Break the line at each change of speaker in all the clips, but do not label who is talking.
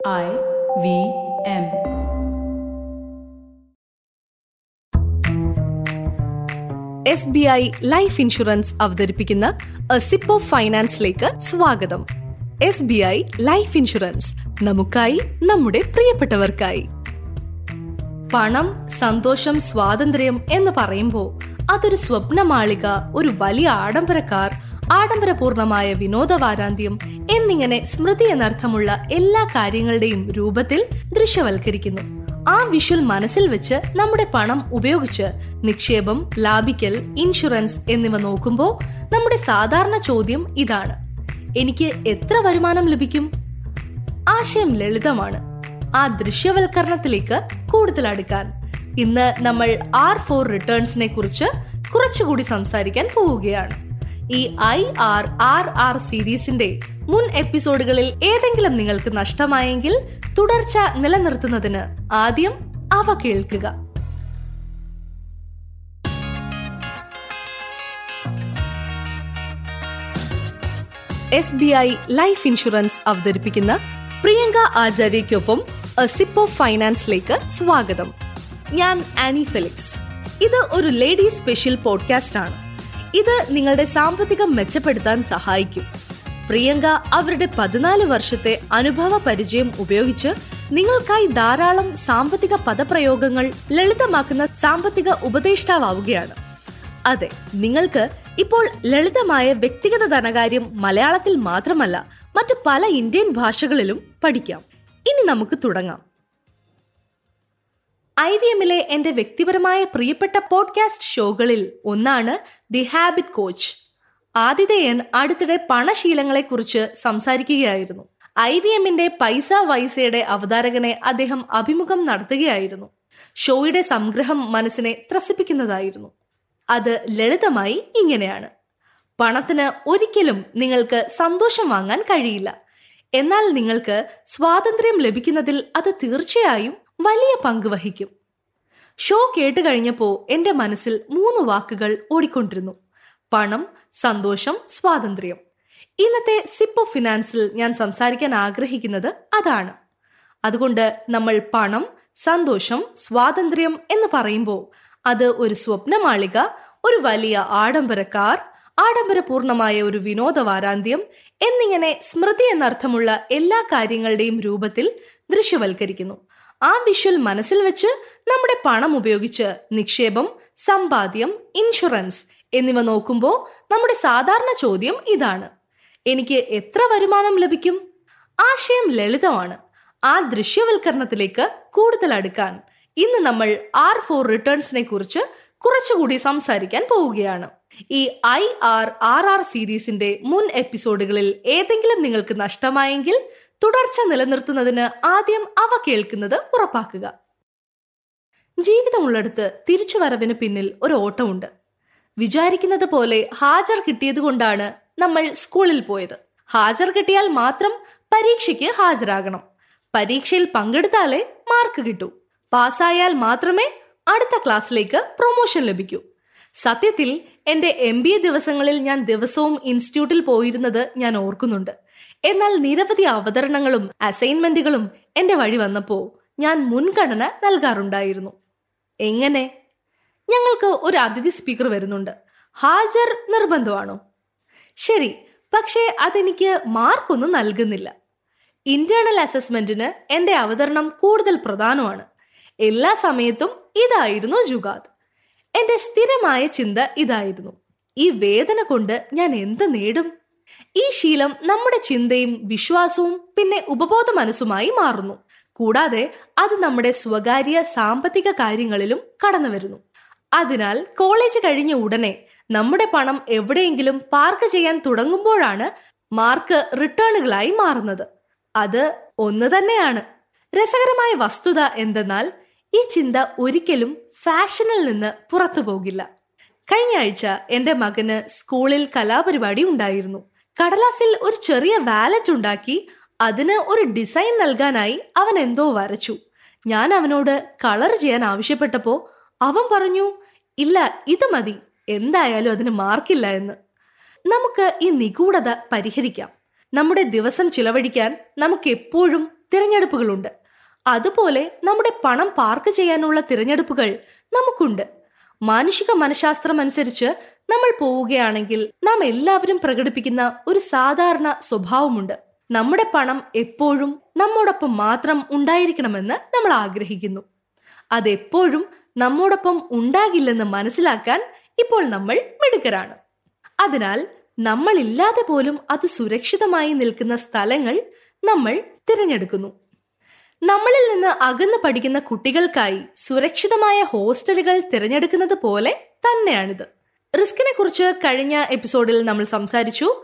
I V M.
S B I life insurance അവതരിപ്പിക്കുന്ന a sip of ഫൈനാൻസിലേക്ക് സ്വാഗതം S B I life insurance നമുക്കായി നമ്മുടെ പ്രിയപ്പെട്ടവർക്കായി പണം സന്തോഷം സ്വാതന്ത്ര്യം എന്ന് പറയുമ്പോൾ അതൊരു സ്വപ്നമാളിക ഒരു വലിയ ആഡംബരക്കാർ ആഡംബരപൂർണമായ വിനോദവാരാന്ത്യം എന്നിങ്ങനെ സ്മൃതി എന്നർത്ഥമുള്ള എല്ലാ കാര്യങ്ങളുടെയും രൂപത്തിൽ ദൃശ്യവൽക്കരിക്കുന്നു. ആ വിഷ്വൽ മനസ്സിൽ വെച്ച് നമ്മുടെ പണം ഉപയോഗിച്ച് നിക്ഷേപം ലാഭിക്കൽ ഇൻഷുറൻസ് എന്നിവ നോക്കുമ്പോൾ നമ്മുടെ സാധാരണ ചോദ്യം ഇതാണ്. എനിക്ക് എത്ര വരുമാനം ലഭിക്കും? ആശയം ലളിതമാണ്. ആ ദൃശ്യവൽക്കരണത്തിലേക്ക് കൂടുതൽ അടുക്കാൻ. ഇന്ന് നമ്മൾ ആർ ഫോർ റിട്ടേൺസിനെ കുറിച്ച് കുറച്ചുകൂടി സംസാരിക്കാൻ പോവുകയാണ്. ഈ ഐ ആർ ആർ ആർ സീരീസിന്റെ മുൻ എപ്പിസോഡുകളിൽ ഏതെങ്കിലും നിങ്ങൾക്ക് നഷ്ടമായെങ്കിൽ തുടർച്ച നിലനിർത്തുന്നതിന് ആദ്യം അവ കേൾക്കുക. S B I life insurance അവതരിപ്പിക്കുന്ന പ്രിയങ്ക ആചാര്യയ്ക്കൊപ്പം സിപ്പ് ഓഫ് ഫൈനാൻസിലേക്ക് സ്വാഗതം. ഞാൻ ആനി ഫെലിക്സ് ഇത് ഒരു ലേഡീസ് സ്പെഷ്യൽ പോഡ്കാസ്റ്റ് ആണ് ഇത് നിങ്ങളുടെ സാമ്പത്തികം മെച്ചപ്പെടുത്താൻ സഹായിക്കും. പ്രിയങ്ക അവരുടെ പതിനാല് വർഷത്തെ അനുഭവ പരിചയം ഉപയോഗിച്ച് നിങ്ങൾക്കായി ധാരാളം സാമ്പത്തിക പദപ്രയോഗങ്ങൾ ലളിതമാക്കുന്ന സാമ്പത്തിക ഉപദേഷ്ടാവുകയാണ് അതെ നിങ്ങൾക്ക് ഇപ്പോൾ ലളിതമായ വ്യക്തിഗത ധനകാര്യം മലയാളത്തിൽ മാത്രമല്ല മറ്റ് പല ഇന്ത്യൻ ഭാഷകളിലും പഠിക്കാം. ഇനി നമുക്ക് തുടങ്ങാം. ഐ വി എമ്മിലെ എന്റെ വ്യക്തിപരമായ പ്രിയപ്പെട്ട പോഡ്കാസ്റ്റ് ഷോകളിൽ ഒന്നാണ് ദി ഹാബിറ്റ് കോച്ച്. ആതിഥേയൻ അടുത്തിടെ പണശീലങ്ങളെക്കുറിച്ച് സംസാരിക്കുകയായിരുന്നു. ഐ വി എമ്മിന്റെ പൈസ വൈസയുടെ അവതാരകനെ അദ്ദേഹം അഭിമുഖം നടത്തുകയായിരുന്നു. ഷോയുടെ സംഗ്രഹം മനസ്സിനെ ത്രസിപ്പിക്കുന്നതായിരുന്നു. അത് ലളിതമായി ഇങ്ങനെയാണ്. പണത്തിന് ഒരിക്കലും നിങ്ങൾക്ക് സന്തോഷം വാങ്ങാൻ കഴിയില്ല. എന്നാൽ നിങ്ങൾക്ക് സ്വാതന്ത്ര്യം ലഭിക്കുന്നതിൽ അത് തീർച്ചയായും വലിയ പങ്ക് വഹിക്കും. ഷോ കേട്ട് കഴിഞ്ഞപ്പോൾ എന്റെ മനസ്സിൽ മൂന്ന് വാക്കുകൾ ഓടിക്കൊണ്ടിരുന്നു. പണം സന്തോഷം സ്വാതന്ത്ര്യം. ഇന്നത്തെ സിപ്പ് ഓഫ് ഫിനാൻസിൽ ഞാൻ സംസാരിക്കാൻ ആഗ്രഹിക്കുന്നത് അതാണ്. അതുകൊണ്ട് നമ്മൾ പണം സന്തോഷം സ്വാതന്ത്ര്യം എന്ന് പറയുമ്പോൾ അത് ഒരു സ്വപ്ന മാളിക ഒരു വലിയ ആഡംബര കാർ ആഡംബരപൂർണമായ ഒരു വിനോദ വാരാന്ത്യം എന്നിങ്ങനെ സ്മൃതി എന്നർത്ഥമുള്ള എല്ലാ കാര്യങ്ങളുടെയും രൂപത്തിൽ ദൃശ്യവൽക്കരിക്കുന്നു. ആ വിഷ്വൽ മനസ്സിൽ വെച്ച് നമ്മുടെ പണം ഉപയോഗിച്ച് നിക്ഷേപം സമ്പാദ്യം ഇൻഷുറൻസ് എന്നിവ നോക്കുമ്പോൾ നമ്മുടെ സാധാരണ ചോദ്യം ഇതാണ്. എനിക്ക് എത്ര വരുമാനം ലഭിക്കും? ആശയം ലളിതമാണ്. ആ ദൃശ്യവൽക്കരണത്തിലേക്ക് കൂടുതൽ അടുക്കാൻ ഇന്ന് നമ്മൾ ആർ ഫോർ റിട്ടേൺസിനെ കുറിച്ച് കുറച്ചുകൂടി സംസാരിക്കാൻ പോവുകയാണ്. ഈ ഐ ആർ ആർ ആർ സീരീസിന്റെ മുൻ എപ്പിസോഡുകളിൽ ഏതെങ്കിലും നിങ്ങൾക്ക് നഷ്ടമായെങ്കിൽ തുടർച്ച നിലനിർത്തുന്നതിന് ആദ്യം അവ കേൾക്കുന്നത് ഉറപ്പാക്കുക. ജീവിതമുള്ളിടത്ത് തിരിച്ചുവരവിന് പിന്നിൽ ഒരു ഓട്ടമുണ്ട്. വിചാരിക്കുന്നത് പോലെ ഹാജർ കിട്ടിയത് കൊണ്ടാണ് നമ്മൾ സ്കൂളിൽ പോയത്. ഹാജർ കിട്ടിയാൽ മാത്രം പരീക്ഷയ്ക്ക് ഹാജരാകണം. പരീക്ഷയിൽ പങ്കെടുത്താലേ മാർക്ക് കിട്ടൂ. പാസ്സായാൽ മാത്രമേ അടുത്ത ക്ലാസ്സിലേക്ക് പ്രൊമോഷൻ ലഭിക്കൂ. സത്യത്തിൽ എന്റെ എം ബി എ ദിവസങ്ങളിൽ ഞാൻ ദിവസവും ഇൻസ്റ്റിറ്റ്യൂട്ടിൽ പോയിരുന്നത് ഞാൻ ഓർക്കുന്നുണ്ട്. എന്നാൽ നിരവധി അവതരണങ്ങളും അസൈൻമെന്റുകളും എന്റെ വഴി വന്നപ്പോൾ ഞാൻ മുൻഗണന നൽകാറുണ്ടായിരുന്നു. എങ്ങനെ? ഞങ്ങൾക്ക് ഒരു അതിഥി സ്പീക്കർ വരുന്നുണ്ട്. ഹാജർ നിർബന്ധമാണോ? ശരി പക്ഷേ അതെനിക്ക് മാർക്കൊന്നും നൽകുന്നില്ല. ഇന്റേണൽ അസസ്മെന്റിന് എന്റെ അവതരണം കൂടുതൽ പ്രധാനമാണ്. എല്ലാ സമയത്തും ഇതായിരുന്നു ജുഗാദ്. എന്റെ സ്ഥിരമായ ചിന്ത ഇതായിരുന്നു. ഈ വേദന കൊണ്ട് ഞാൻ എന്ത് നേടും? ഈ ശീലം നമ്മുടെ ചിന്തയും വിശ്വാസവും പിന്നെ ഉപബോധ മനസ്സുമായി മാറുന്നു. കൂടാതെ അത് നമ്മുടെ സ്വകാര്യ സാമ്പത്തിക കാര്യങ്ങളിലും കടന്നു വരുന്നു അതിനാൽ കോളേജ് കഴിഞ്ഞ ഉടനെ നമ്മുടെ പണം എവിടെയെങ്കിലും പാർക്ക് ചെയ്യാൻ തുടങ്ങുമ്പോഴാണ് മാർക്ക് റിട്ടേണുകളായി മാറുന്നത്. അത് ഒന്ന് തന്നെയാണ്. രസകരമായ വസ്തുത എന്തെന്നാൽ ഈ ചിന്ത ഒരിക്കലും ഫാഷനിൽ നിന്ന് പുറത്തു പോകില്ല. കഴിഞ്ഞ ആഴ്ച എന്റെ മകന് സ്കൂളിൽ കലാപരിപാടി ഉണ്ടായിരുന്നു. കടലാസിൽ ഒരു ചെറിയ വാലറ്റ് ഉണ്ടാക്കി അതിന് ഒരു ഡിസൈൻ നൽകാനായി അവൻ എന്തോ വരച്ചു. ഞാൻ അവനോട് കളർ ചെയ്യാൻ ആവശ്യപ്പെട്ടപ്പോ അവൻ പറഞ്ഞു ഇല്ല ഇത് മതി. എന്തായാലും അതിന് മാർക്കില്ല എന്ന്. നമുക്ക് ഈ നിഗൂഢത പരിഹരിക്കാം. നമ്മുടെ ദിവസം ചിലവഴിക്കാൻ നമുക്ക് എപ്പോഴും തിരഞ്ഞെടുപ്പുകളുണ്ട്. അതുപോലെ നമ്മുടെ പണം പാർക്ക് ചെയ്യാനുള്ള തിരഞ്ഞെടുപ്പുകൾ നമുക്കുണ്ട്. മാനുഷിക മനഃശാസ്ത്രം അനുസരിച്ച് നമ്മൾ പോവുകയാണെങ്കിൽ നാം എല്ലാവരും പ്രകടിപ്പിക്കുന്ന ഒരു സാധാരണ സ്വഭാവമുണ്ട്. നമ്മുടെ പണം എപ്പോഴും നമ്മോടൊപ്പം മാത്രം ഉണ്ടായിരിക്കണമെന്ന് നമ്മൾ ആഗ്രഹിക്കുന്നു. അതെപ്പോഴും നമ്മോടൊപ്പം ഉണ്ടാകില്ലെന്ന് മനസ്സിലാക്കാൻ ഇപ്പോൾ നമ്മൾ മിടുക്കരാണ്. അതിനാൽ നമ്മളില്ലാതെ പോലും അത് സുരക്ഷിതമായി നിൽക്കുന്ന സ്ഥലങ്ങൾ നമ്മൾ തിരഞ്ഞെടുക്കുന്നു. നമ്മളിൽ നിന്ന് അകന്ന് പഠിക്കുന്ന കുട്ടികൾക്കായി സുരക്ഷിതമായ ഹോസ്റ്റലുകൾ തിരഞ്ഞെടുക്കുന്നത് പോലെ തന്നെയാണിത്. റിസ്കിനെ കുറിച്ച് കഴിഞ്ഞ എപ്പിസോഡിൽ നമ്മൾ സംസാരിച്ചു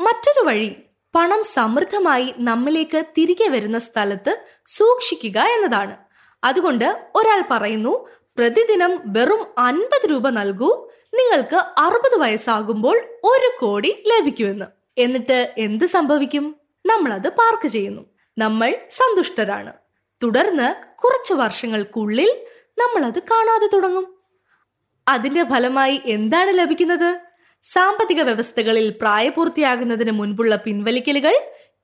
മറ്റൊരു വഴി പണം സമൃദ്ധമായി നമ്മിലേക്ക് തിരികെ വരുന്ന സ്ഥലത്ത് സൂക്ഷിക്കുക എന്നതാണ്. അതുകൊണ്ട് ഒരാൾ പറയുന്നു പ്രതിദിനം വെറും അൻപത് രൂപ നൽകൂ നിങ്ങൾക്ക് അറുപത് വയസ്സാകുമ്പോൾ ഒരു കോടി ലഭിക്കുമെന്ന്. എന്നിട്ട് എന്ത് സംഭവിക്കും? നമ്മൾ അത് പാർക്ക് ചെയ്യുന്നു. നമ്മൾ സന്തുഷ്ടരാണ്. തുടർന്ന് കുറച്ച് വർഷങ്ങൾക്കുള്ളിൽ നമ്മൾ അത് കാണാതെ തുടങ്ങും. അതിന്റെ ഫലമായി എന്താണ് ലഭിക്കുന്നത്? സാമ്പത്തിക വ്യവസ്ഥകളിൽ പ്രായപൂർത്തിയാകുന്നതിന് മുൻപുള്ള പിൻവലിക്കലുകൾ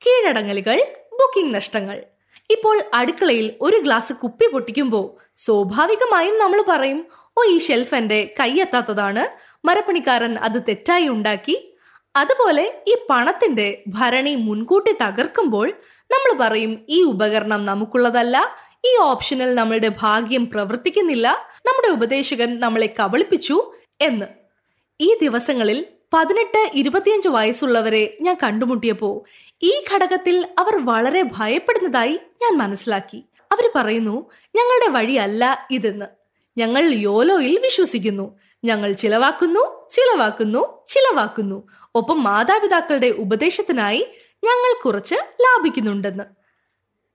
കീഴടങ്ങലുകൾ ബുക്കിംഗ് നഷ്ടങ്ങൾ. ഇപ്പോൾ അടുക്കളയിൽ ഒരു ഗ്ലാസ് കുപ്പി പൊട്ടിക്കുമ്പോൾ സ്വാഭാവികമായും നമ്മൾ പറയും ഓ ഈ ഷെൽഫ് എന്റെ കൈയെത്താത്തതാണ് മരപ്പണിക്കാരൻ അത് തെറ്റായി ഉണ്ടാക്കി. അതുപോലെ ഈ പണത്തിന്റെ ഭരണി മുൻകൂട്ടി തകർക്കുമ്പോൾ നമ്മൾ പറയും ഈ ഉപകരണം നമുക്കുള്ളതല്ല. ഈ ഓപ്ഷനിൽ നമ്മളുടെ ഭാഗ്യം പ്രവർത്തിക്കുന്നില്ല. നമ്മുടെ ഉപദേശകൻ നമ്മളെ കബളിപ്പിച്ചു. എന്ന്. ഈ ദിവസങ്ങളിൽ പതിനെട്ട് ഇരുപത്തിയഞ്ച് വയസ്സുള്ളവരെ ഞാൻ കണ്ടുമുട്ടിയപ്പോ ഈ ഘടകത്തിൽ അവർ വളരെ ഭയപ്പെടുന്നതായി ഞാൻ മനസ്സിലാക്കി. അവർ പറയുന്നു ഞങ്ങളുടെ വഴിയല്ല ഇതെന്ന്. ഞങ്ങൾ യോലോയിൽ വിശ്വസിക്കുന്നു. ഞങ്ങൾ ചിലവാക്കുന്നു ചിലവാക്കുന്നു ചിലവാക്കുന്നു. ഒപ്പം മാതാപിതാക്കളുടെ ഉപദേശത്തിനായി ഞങ്ങൾ കുറച്ച് ലാഭിക്കുന്നുണ്ടെന്ന്.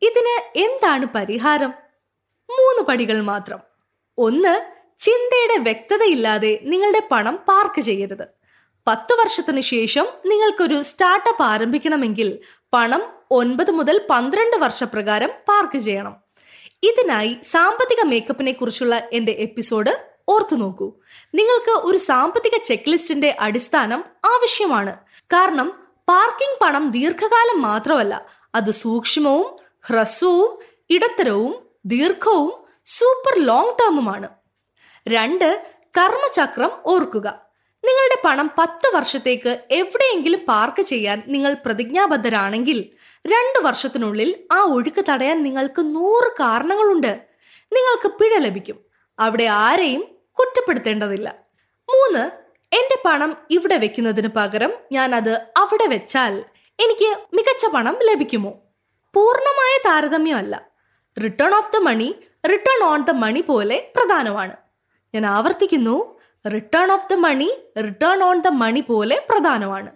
ഇതിന് എന്താണ് പരിഹാരം? മൂന്ന് പടികൾ മാത്രം. ഒന്ന് ചിന്തയുടെ വ്യക്തതയില്ലാതെ നിങ്ങളുടെ പണം പാർക്ക് ചെയ്യരുത്. പത്ത് വർഷത്തിന് ശേഷം നിങ്ങൾക്കൊരു സ്റ്റാർട്ടപ്പ് ആരംഭിക്കണമെങ്കിൽ പണം ഒൻപത് മുതൽ പന്ത്രണ്ട് വർഷപ്രകാരം പാർക്ക് ചെയ്യണം. ഇതിനായി സാമ്പത്തിക മേക്കപ്പിനെ കുറിച്ചുള്ള എന്റെ എപ്പിസോഡ് ഓർത്തു നോക്കൂ. നിങ്ങൾക്ക് ഒരു സാമ്പത്തിക ചെക്ക് ലിസ്റ്റിന്റെ അടിസ്ഥാനം ആവശ്യമാണ്. കാരണം പാർക്കിംഗ് പണം ദീർഘകാലം മാത്രമല്ല അത് സൂക്ഷ്മവും ഹ്രസ്വവും ഇടത്തരവും ദീർഘവും സൂപ്പർ ലോങ് ടേമുമാണ് രണ്ട് കർമ്മചക്രം ഓർക്കുക. നിങ്ങളുടെ പണം പത്ത് വർഷത്തേക്ക് എവിടെയെങ്കിലും പാർക്ക് ചെയ്യാൻ നിങ്ങൾ പ്രതിജ്ഞാബദ്ധരാണെങ്കിൽ രണ്ടു വർഷത്തിനുള്ളിൽ ആ ഒഴുക്ക് തടയാൻ നിങ്ങൾക്ക് നൂറ് കാരണങ്ങളുണ്ട്. നിങ്ങൾക്ക് പിഴ ലഭിക്കും. അവിടെ ആരെയും കുറ്റപ്പെടുത്തേണ്ടതില്ല. മൂന്ന് എന്റെ പണം ഇവിടെ വെക്കുന്നതിന് പകരം ഞാൻ അത് അവിടെ വെച്ചാൽ എനിക്ക് മികച്ച പണം ലഭിക്കുമോ? പൂർണമായ താരതമ്യമല്ല. Return of the money return on the money പോലെ പ്രധാനമാണ്. ഞാൻ ആവർത്തിക്കുന്നു return of the money return on the money പോലെ പ്രധാനമാണ്.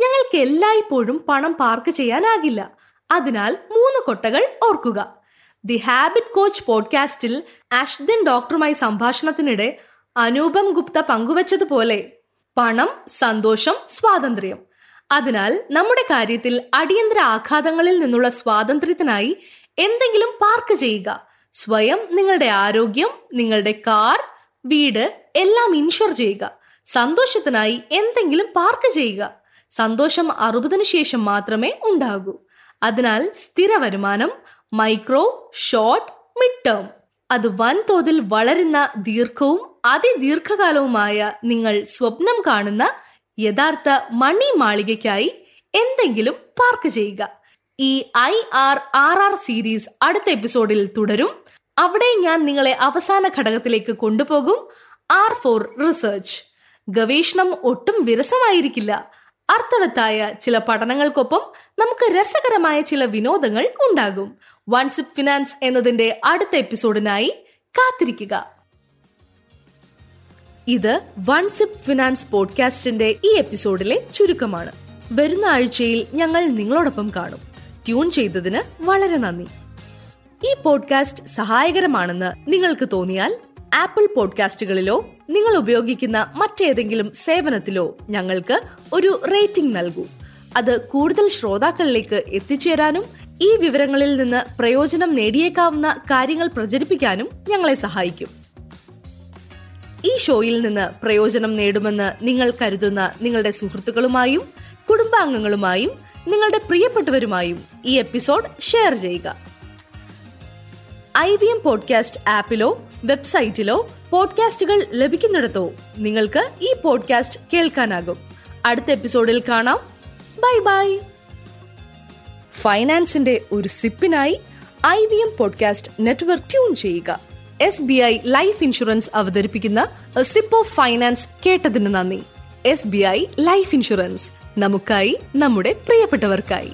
ഞങ്ങൾക്ക് എല്ലായ്പ്പോഴും പണം പാർക്ക് ചെയ്യാനാകില്ല. അതിനാൽ മൂന്ന് കൊട്ടകൾ ഓർക്കുക. ദി ഹാബിറ്റ് കോച്ച് പോഡ്കാസ്റ്റിൽ അഷ്ദിൻ ഡോക്ടറുമായി സംഭാഷണത്തിനിടെ അനൂപം ഗുപ്ത പങ്കുവച്ചതുപോലെ പണം സന്തോഷം സ്വാതന്ത്ര്യം. അതിനാൽ നമ്മുടെ കാര്യത്തിൽ അടിയന്തര ആഘാതങ്ങളിൽ നിന്നുള്ള സ്വാതന്ത്ര്യത്തിനായി എന്തെങ്കിലും പാർക്ക് ചെയ്യുക. സ്വയം നിങ്ങളുടെ ആരോഗ്യം നിങ്ങളുടെ കാർ വീട് എല്ലാം ഇൻഷുർ ചെയ്യുക. സന്തോഷത്തിനായി എന്തെങ്കിലും പാർക്ക് ചെയ്യുക. സന്തോഷം അറുപതിനു ശേഷം മാത്രമേ ഉണ്ടാകൂ. അതിനാൽ സ്ഥിര വരുമാനം മൈക്രോ ഷോർട്ട് മിഡ് ടേം അത് വൻതോതിൽ വളരുന്ന ദീർഘവും അതിദീർഘകാലവുമായ നിങ്ങൾ സ്വപ്നം കാണുന്ന യഥാർത്ഥ മണി മാളികയ്ക്കായി എന്തെങ്കിലും പാർക്ക് ചെയ്യുക. ഈ I R R R series അടുത്ത എപ്പിസോഡിൽ തുടരും. അവിടെ ഞാൻ നിങ്ങളെ അവസാന ഘടകത്തിലേക്ക് കൊണ്ടുപോകും. ആർ ഫോർ റിസർച്ച് ഗവേഷണം ഒട്ടും വിരസമായിരിക്കില്ല. അർത്ഥവത്തായ ചില പഠനങ്ങൾക്കൊപ്പം നമുക്ക് രസകരമായ ചില വിനോദങ്ങൾ ഉണ്ടാകും. വൺസിപ്പ് ഫിനാൻസ് എന്നതിന്റെ അടുത്ത എപ്പിസോഡിനായി കാത്തിരിക്കുക. ഇത് വൺസിപ്പ് ഫിനാൻസ് പോഡ്കാസ്റ്റിന്റെ ഈ എപ്പിസോഡിലെ ചുരുക്കമാണ്. വരുന്ന ആഴ്ചയിൽ ഞങ്ങൾ നിങ്ങളോടൊപ്പം കാണും. ട്യൂൺ ചെയ്തതിന് വളരെ നന്ദി. ഈ പോഡ്കാസ്റ്റ് സഹായകരമാണെന്ന് നിങ്ങൾക്ക് തോന്നിയാൽ ആപ്പിൾ പോഡ്കാസ്റ്റുകളിലോ നിങ്ങൾ ഉപയോഗിക്കുന്ന മറ്റേതെങ്കിലും സേവനത്തിലോ ഞങ്ങൾക്ക് ഒരു റേറ്റിംഗ് നൽകൂ. അത് കൂടുതൽ ശ്രോതാക്കളിലേക്ക് എത്തിച്ചേരാനും ഈ വിവരങ്ങളിൽ നിന്ന് പ്രയോജനം നേടിയേക്കാവുന്ന കാര്യങ്ങൾ പ്രചരിപ്പിക്കാനും ഞങ്ങളെ സഹായിക്കും. ഈ ഷോയിൽ നിന്ന് പ്രയോജനം നേടുമെന്ന് നിങ്ങൾ കരുതുന്ന നിങ്ങളുടെ സുഹൃത്തുക്കളുമായും കുടുംബാംഗങ്ങളുമായും നിങ്ങളുടെ പ്രിയപ്പെട്ടവരുമായും ഈ എപ്പിസോഡ് ഷെയർ ചെയ്യുക. ഐ വി എം പോഡ്കാസ്റ്റ് ആപ്പിലോ വെബ്സൈറ്റിലോ പോഡ്കാസ്റ്റുകൾ ലഭിക്കുന്നിടത്തോ നിങ്ങൾക്ക് ഈ പോഡ്കാസ്റ്റ് കേൾക്കാനാകും. അടുത്ത എപ്പിസോഡിൽ കാണാം. Bye bye. ഫൈനാൻസിന്റെ ഒരു സിപ്പിനായി I V M podcast network tune ചെയ്യുക. S B I life insurance അവതരിപ്പിക്കുന്ന സിപ്പ് ഓഫ് ഫൈനാൻസ് കേട്ടതിന് നന്ദി. S B I life insurance. നമുക്കായി നമ്മുടെ പ്രിയപ്പെട്ടവർക്കായി.